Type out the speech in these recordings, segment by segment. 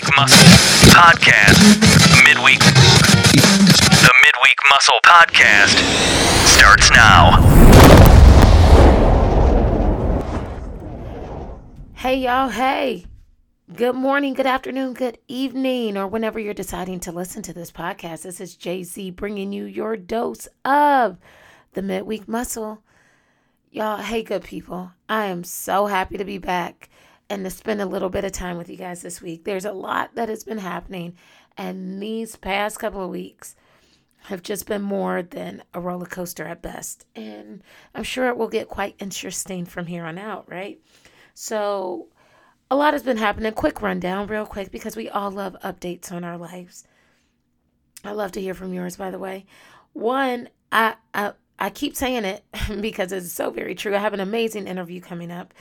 Midweek Muscle Podcast. Midweek. The Midweek Muscle Podcast starts now. Hey, y'all. Hey. Good morning, good afternoon, good evening, or whenever you're deciding to listen to this podcast. This is JZ bringing you your dose of the midweek muscle. Y'all, hey, good people. I am so happy to be back and to spend a little bit of time with you guys this week. There's a lot that has been happening, and these past couple of weeks have just been more than a roller coaster at best. And I'm sure it will get quite interesting from here on out, right? So, a lot has been happening. Quick rundown, real quick, because we all love updates on our lives. I love to hear from yours, by the way. One, I, I I keep saying it because it's so very true. I have an amazing interview coming up,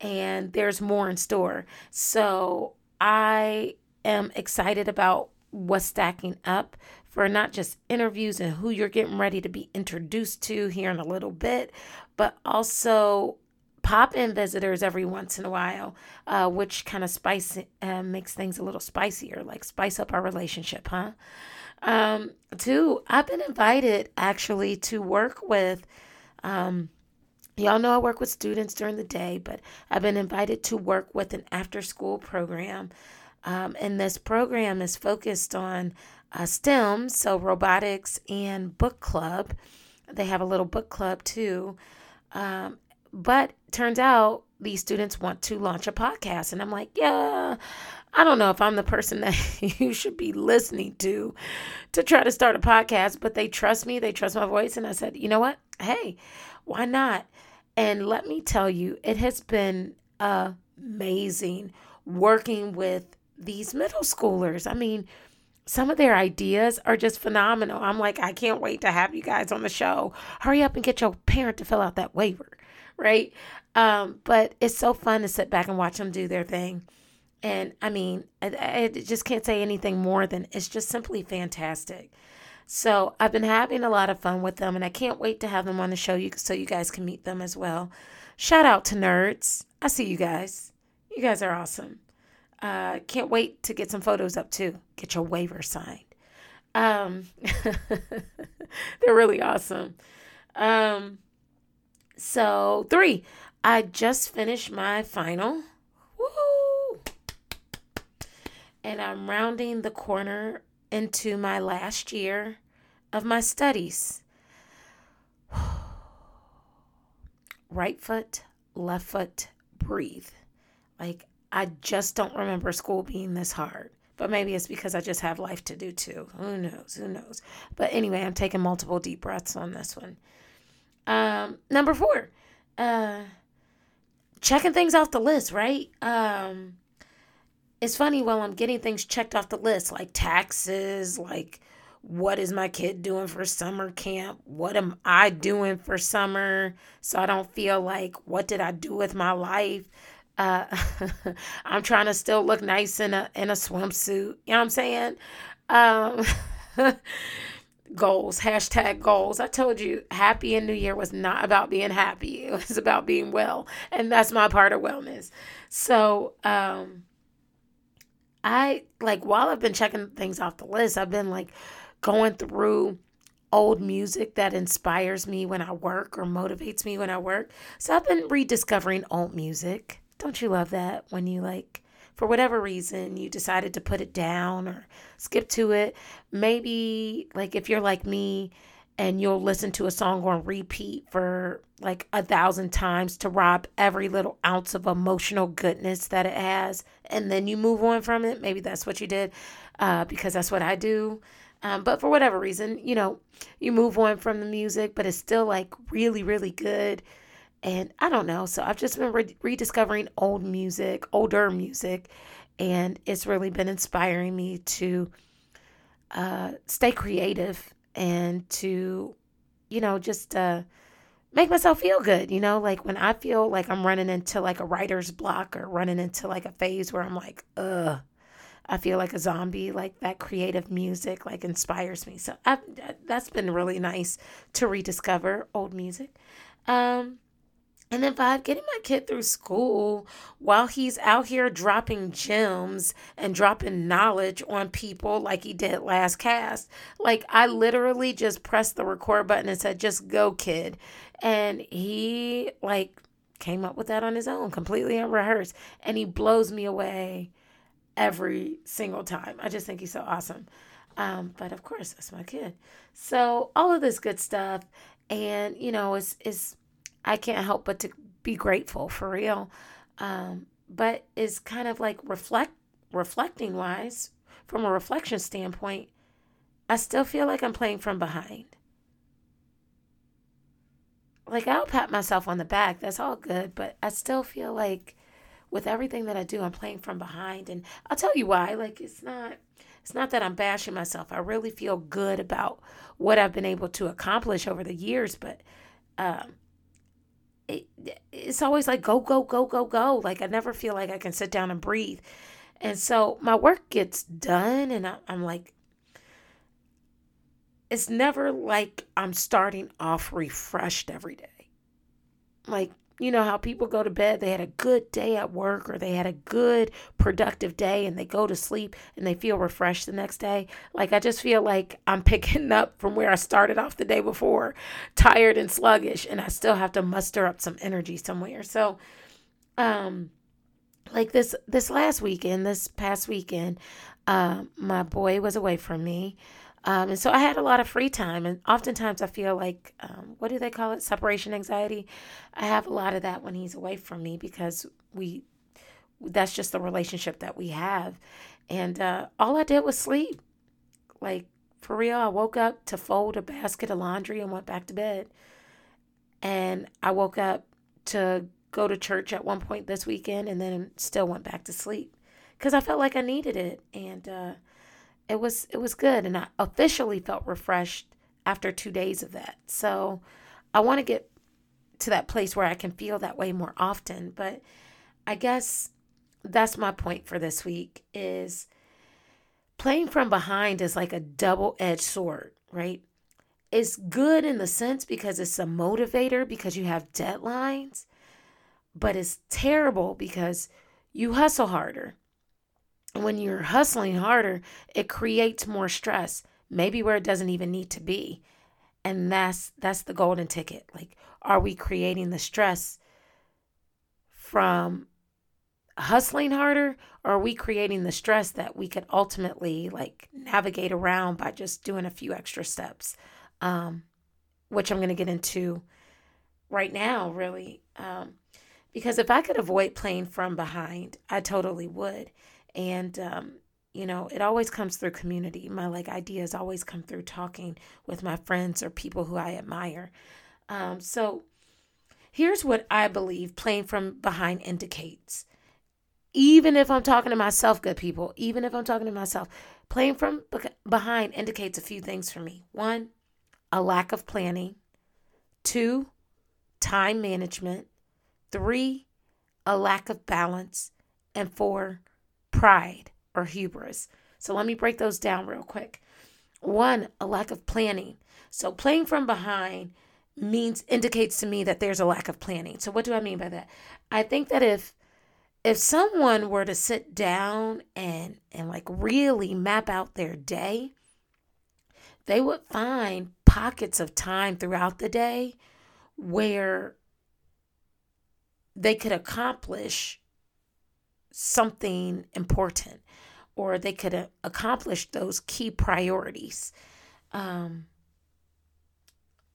and there's more in store. So I am excited about what's stacking up for not just interviews and who you're getting ready to be introduced to here in a little bit, but also pop in visitors every once in a while, uh, which kind of spice uh, makes things a little spicier, like spice up our relationship, huh? Um, two, I've been invited actually to work with. Um, Y'all know I work with students during the day, but I've been invited to work with an after school program. Um, and this program is focused on uh, STEM, so robotics and book club. They have a little book club too. Um, but turns out these students want to launch a podcast. And I'm like, yeah, I don't know if I'm the person that you should be listening to to try to start a podcast, but they trust me, they trust my voice. And I said, you know what? Hey, why not? And let me tell you, it has been amazing working with these middle schoolers. I mean, some of their ideas are just phenomenal. I'm like, I can't wait to have you guys on the show. Hurry up and get your parent to fill out that waiver right? Um, but it's so fun to sit back and watch them do their thing. And I mean, I, I just can't say anything more than it's just simply fantastic. So I've been having a lot of fun with them, and I can't wait to have them on the show so you guys can meet them as well. Shout out to nerds. I see you guys. You guys are awesome. Uh, can't wait to get some photos up too. Get your waiver signed. Um, they're really awesome. Um, so, three, I just finished my final. Woo! And I'm rounding the corner into my last year of my studies. right foot, left foot, breathe. Like, I just don't remember school being this hard. But maybe it's because I just have life to do too. Who knows? Who knows? But anyway, I'm taking multiple deep breaths on this one. Um, number four, uh, checking things off the list, right? Um, it's funny while I'm getting things checked off the list, like taxes, like what is my kid doing for summer camp? What am I doing for summer? So I don't feel like, what did I do with my life? Uh, I'm trying to still look nice in a in a swimsuit. You know what I'm saying? Um, goals hashtag goals i told you happy in new year was not about being happy it was about being well and that's my part of wellness so um i like while i've been checking things off the list i've been like going through old music that inspires me when i work or motivates me when i work. So i've been rediscovering old music. Don't you love that? When you like for whatever reason you decided to put it down or skip to it, maybe like if you're like me and you'll listen to a song on repeat for like a thousand times to rob every little ounce of emotional goodness that it has, and then you move on from it. Maybe that's what you did uh, because that's what I do. Um, but for whatever reason, you know, you move on from the music, but it's still like really, really good. And I don't know. So I've just been re- rediscovering old music, older music, and it's really been inspiring me to uh, stay creative and to, you know, just uh, make myself feel good. You know, like when I feel like I'm running into like a writer's block or running into like a phase where I'm like, ugh. I feel like a zombie, like that creative music like inspires me. So I've, that's been really nice to rediscover old music. Um, And then five, getting my kid through school while he's out here dropping gems and dropping knowledge on people like he did last cast. Like I literally just pressed the record button and said, just go, kid. And he like came up with that on his own, completely unrehearsed. And he blows me away every single time. I just think he's so awesome. Um, but of course, that's my kid. So all of this good stuff. And, you know, it's, it's, I can't help but to be grateful for real. Um, but it's kind of like reflect reflecting wise, from a reflection standpoint, I still feel like I'm playing from behind. Like I'll pat myself on the back, that's all good, but I still feel like with everything that I do, I'm playing from behind. And I'll tell you why. Like it's not it's not that I'm bashing myself. I really feel good about what I've been able to accomplish over the years, but um, it, it's always like go go go go go. Like i never feel like i can sit down and breathe. And so my work gets done and I, i'm like it's never like i'm starting off refreshed every day. Like you know how people go to bed, they had a good day at work or they had a good productive day and they go to sleep and they feel refreshed the next day. Like I just feel like I'm picking up from where I started off the day before, tired and sluggish, and I still have to muster up some energy somewhere. So, um, like this this last weekend, this past weekend, uh, my boy was away from me. Um, and so I had a lot of free time, and oftentimes I feel like, um, what do they call it? Separation anxiety. I have a lot of that when he's away from me because we, that's just the relationship that we have. And uh, all I did was sleep. Like, for real, I woke up to fold a basket of laundry and went back to bed. And I woke up to go to church at one point this weekend and then still went back to sleep because I felt like I needed it. And, uh, it was it was good and I officially felt refreshed after 2 days of that. So I want to get to that place where I can feel that way more often, but I guess that's my point for this week is playing from behind is like a double-edged sword, right? It's good in the sense because it's a motivator because you have deadlines, but it's terrible because you hustle harder when you're hustling harder, it creates more stress, maybe where it doesn't even need to be. And that's that's the golden ticket. Like are we creating the stress from hustling harder or are we creating the stress that we could ultimately like navigate around by just doing a few extra steps um, which i'm going to get into right now really um, because if i could avoid playing from behind i totally would and um, you know it always comes through community. My like ideas always come through talking with my friends or people who i admire. Um, so here's what i believe playing from behind indicates. Even if i'm talking to myself good people even if i'm talking to myself playing from behind indicates a few things for me. One a lack of planning. Two time management. Three a lack of balance. And four pride or hubris. So let me break those down real quick. One, a lack of planning. So playing from behind means indicates to me that there's a lack of planning. So what do I mean by that? I think that if if someone were to sit down and and like really map out their day, they would find pockets of time throughout the day where they could accomplish something important or they could accomplish those key priorities. Um,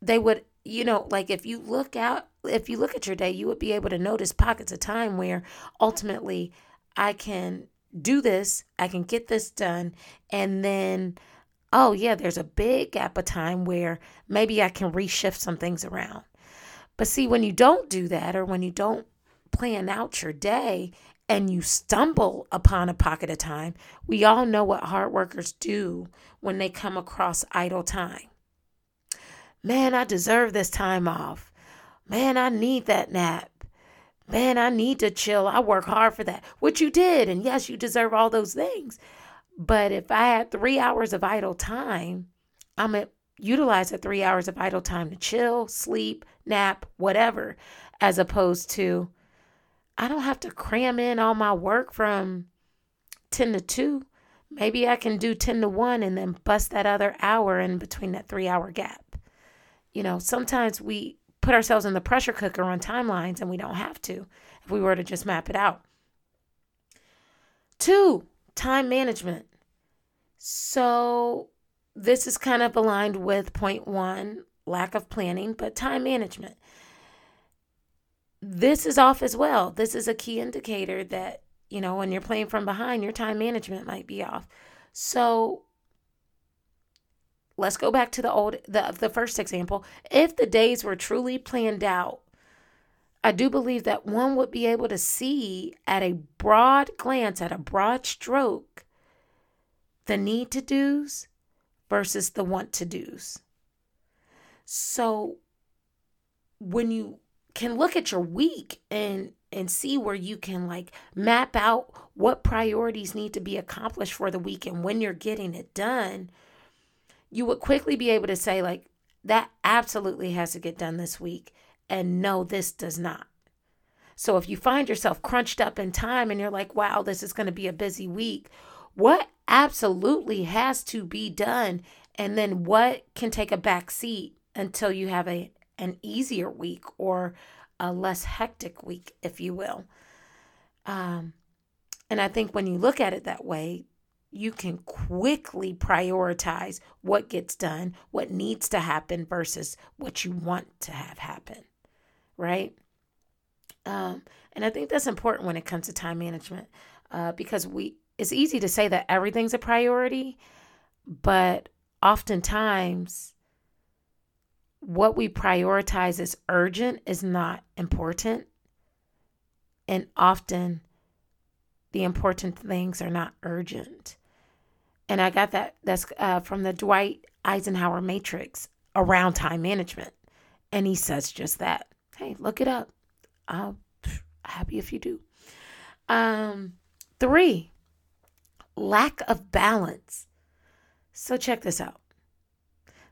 they would, you know, like if you look out, if you look at your day, you would be able to notice pockets of time where ultimately I can do this, I can get this done, and then, oh, yeah, there's a big gap of time where maybe I can reshift some things around. But see, when you don't do that or when you don't plan out your day and you stumble upon a pocket of time, we all know what hard workers do when they come across idle time. Man, I deserve this time off. Man, I need that nap. Man, I need to chill. I work hard for that, which you did. And yes, you deserve all those things. But if I had three hours of idle time, I'm to utilize the three hours of idle time to chill, sleep, nap, whatever. as opposed to I don't have to cram in all my work from 10 to 2. Maybe I can do 10 to 1 and then bust that other hour in between that three hour gap. You know, sometimes we put ourselves in the pressure cooker on timelines and we don't have to if we were to just map it out. Two, time management. So, this is kind of aligned with point one lack of planning, but time management. This is off as well. This is a key indicator that, you know, when you're playing from behind, your time management might be off. So, let's go back to the old the the first example. If the days were truly planned out, I do believe that one would be able to see at a broad glance, at a broad stroke, the need to do's versus the want to do's. So when you can look at your week and and see where you can like map out what priorities need to be accomplished for the week and when you're getting it done, you would quickly be able to say like that absolutely has to get done this week and no this does not. So if you find yourself crunched up in time and you're like, wow, this is going to be a busy week, what absolutely has to be done and then what can take a back seat until you have a an easier week or a less hectic week if you will. Um, and i think when you look at it that way you can quickly prioritize what gets done what needs to happen versus what you want to have happen right? Um, and i think that's important when it comes to time management uh, because we it's easy to say that everything's a priority, but oftentimes what we prioritize as urgent is not important. And often the important things are not urgent. And I got that that's uh, from the Dwight Eisenhower Matrix around time management. And he says just that. Hey, look it up. I'm happy if you do. Um, three, lack of balance. So, check this out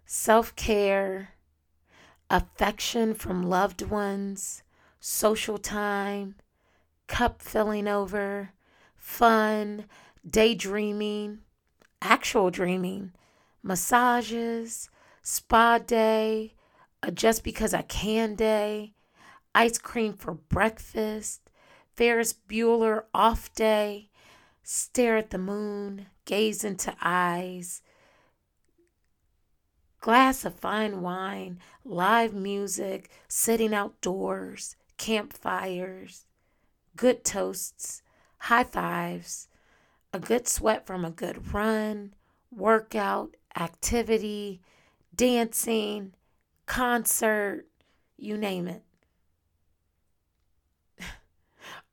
self care, affection from loved ones, social time, cup filling over, fun, daydreaming, actual dreaming, massages, spa day, a just because I can day, ice cream for breakfast, Ferris Bueller off day, stare at the moon, gaze into eyes, glass of fine wine, live music, sitting outdoors, campfires, good toasts, high fives, a good sweat from a good run, workout, activity, dancing, concert, you name it.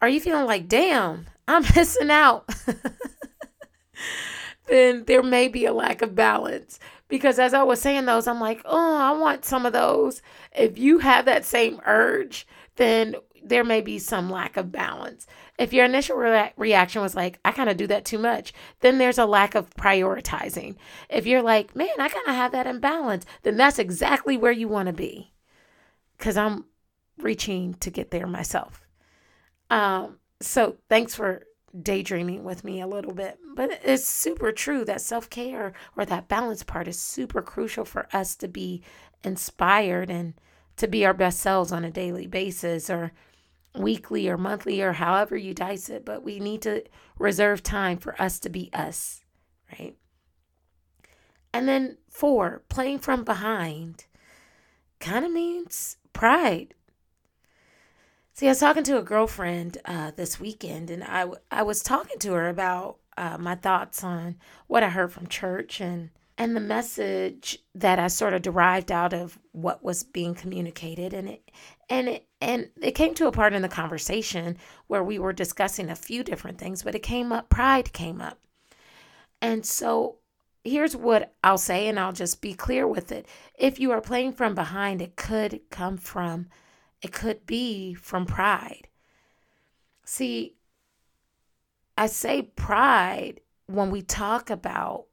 Are you feeling like, damn, I'm missing out, then there may be a lack of balance. Because as I was saying those, I'm like, oh, I want some of those. If you have that same urge, then there may be some lack of balance. If your initial re- reaction was like, I kind of do that too much, then there's a lack of prioritizing. If you're like, man, I kind of have that imbalance, then that's exactly where you want to be. Because I'm reaching to get there myself. Um, so thanks for daydreaming with me a little bit. But it's super true that self care or that balance part is super crucial for us to be inspired and to be our best selves on a daily basis or weekly or monthly or however you dice it. But we need to reserve time for us to be us, right? And then four, playing from behind kind of means pride. See, I was talking to a girlfriend uh, this weekend, and I, I was talking to her about uh, my thoughts on what I heard from church and and the message that I sort of derived out of what was being communicated, and it and it and it came to a part in the conversation where we were discussing a few different things, but it came up. Pride came up, and so here's what I'll say, and I'll just be clear with it. If you are playing from behind, it could come from it could be from pride. See, I say pride when we talk about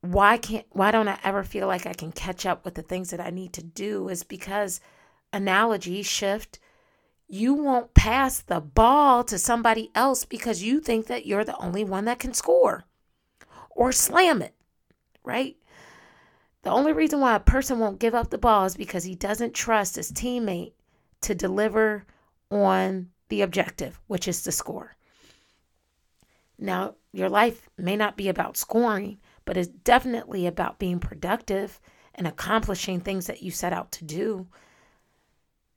why can't why don't I ever feel like I can catch up with the things that I need to do is because analogy shift, you won't pass the ball to somebody else because you think that you're the only one that can score or slam it, right? The only reason why a person won't give up the ball is because he doesn't trust his teammate to deliver on the objective, which is to score. Now, your life may not be about scoring, but it's definitely about being productive and accomplishing things that you set out to do.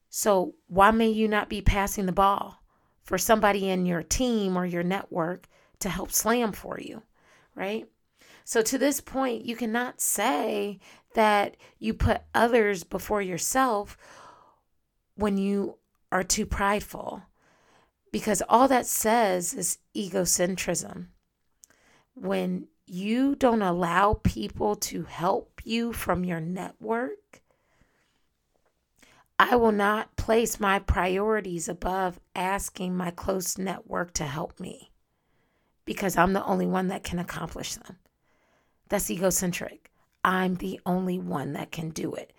So, why may you not be passing the ball for somebody in your team or your network to help slam for you, right? So, to this point, you cannot say that you put others before yourself when you are too prideful, because all that says is egocentrism. When you don't allow people to help you from your network, I will not place my priorities above asking my close network to help me because I'm the only one that can accomplish them. That's egocentric. I'm the only one that can do it.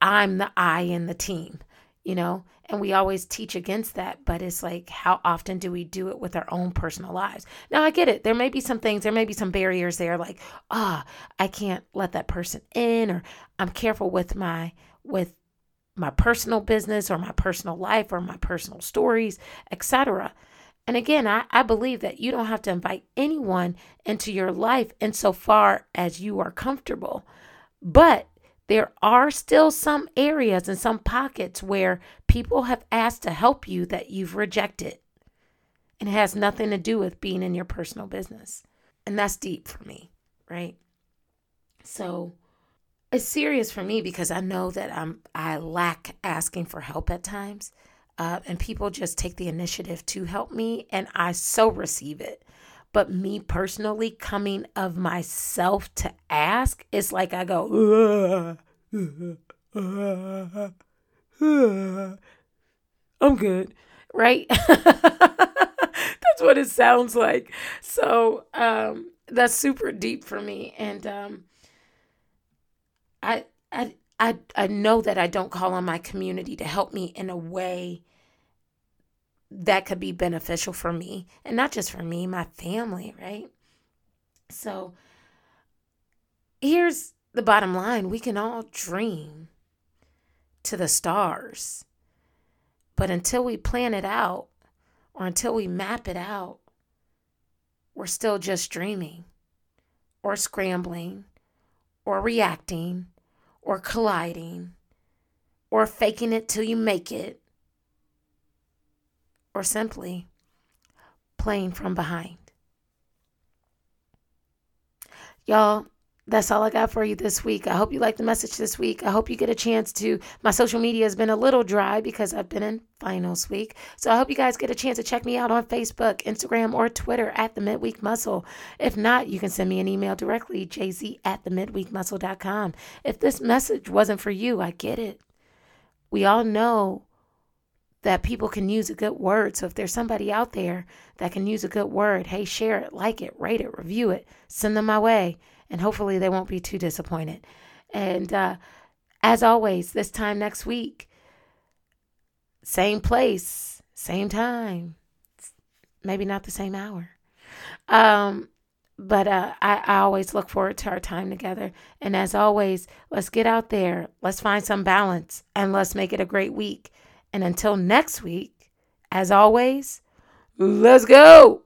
I'm the I in the team, you know? And we always teach against that, but it's like, how often do we do it with our own personal lives? Now, I get it. There may be some things, there may be some barriers there, like, ah, oh, I can't let that person in, or I'm careful with my, with, my personal business or my personal life or my personal stories, etc. And again, I, I believe that you don't have to invite anyone into your life insofar as you are comfortable. But there are still some areas and some pockets where people have asked to help you that you've rejected. And it has nothing to do with being in your personal business. And that's deep for me, right? So it's serious for me because I know that I'm I lack asking for help at times uh, and people just take the initiative to help me, and I so receive it. But me personally, coming of myself to ask, it's like I go, I'm good, right? that's what it sounds like. So um, that's super deep for me, and um, I, I, I, I know that I don't call on my community to help me in a way that could be beneficial for me and not just for me, my family, right? So here's the bottom line we can all dream to the stars, but until we plan it out or until we map it out, we're still just dreaming or scrambling or reacting or colliding or faking it till you make it or simply playing from behind. Y'all, that's all I got for you this week. I hope you like the message this week. I hope you get a chance to. My social media has been a little dry because I've been in finals week. So I hope you guys get a chance to check me out on Facebook, Instagram, or Twitter at the Midweek Muscle. If not, you can send me an email directly, jz at the midweekmuscle.com. If this message wasn't for you, I get it. We all know that people can use a good word. So if there's somebody out there that can use a good word, hey, share it, like it, rate it, review it, send them my way, and hopefully they won't be too disappointed. And uh, as always, this time next week, same place, same time, maybe not the same hour. Um, but uh, I, I always look forward to our time together. And as always, let's get out there, let's find some balance, and let's make it a great week. And until next week, as always, let's go.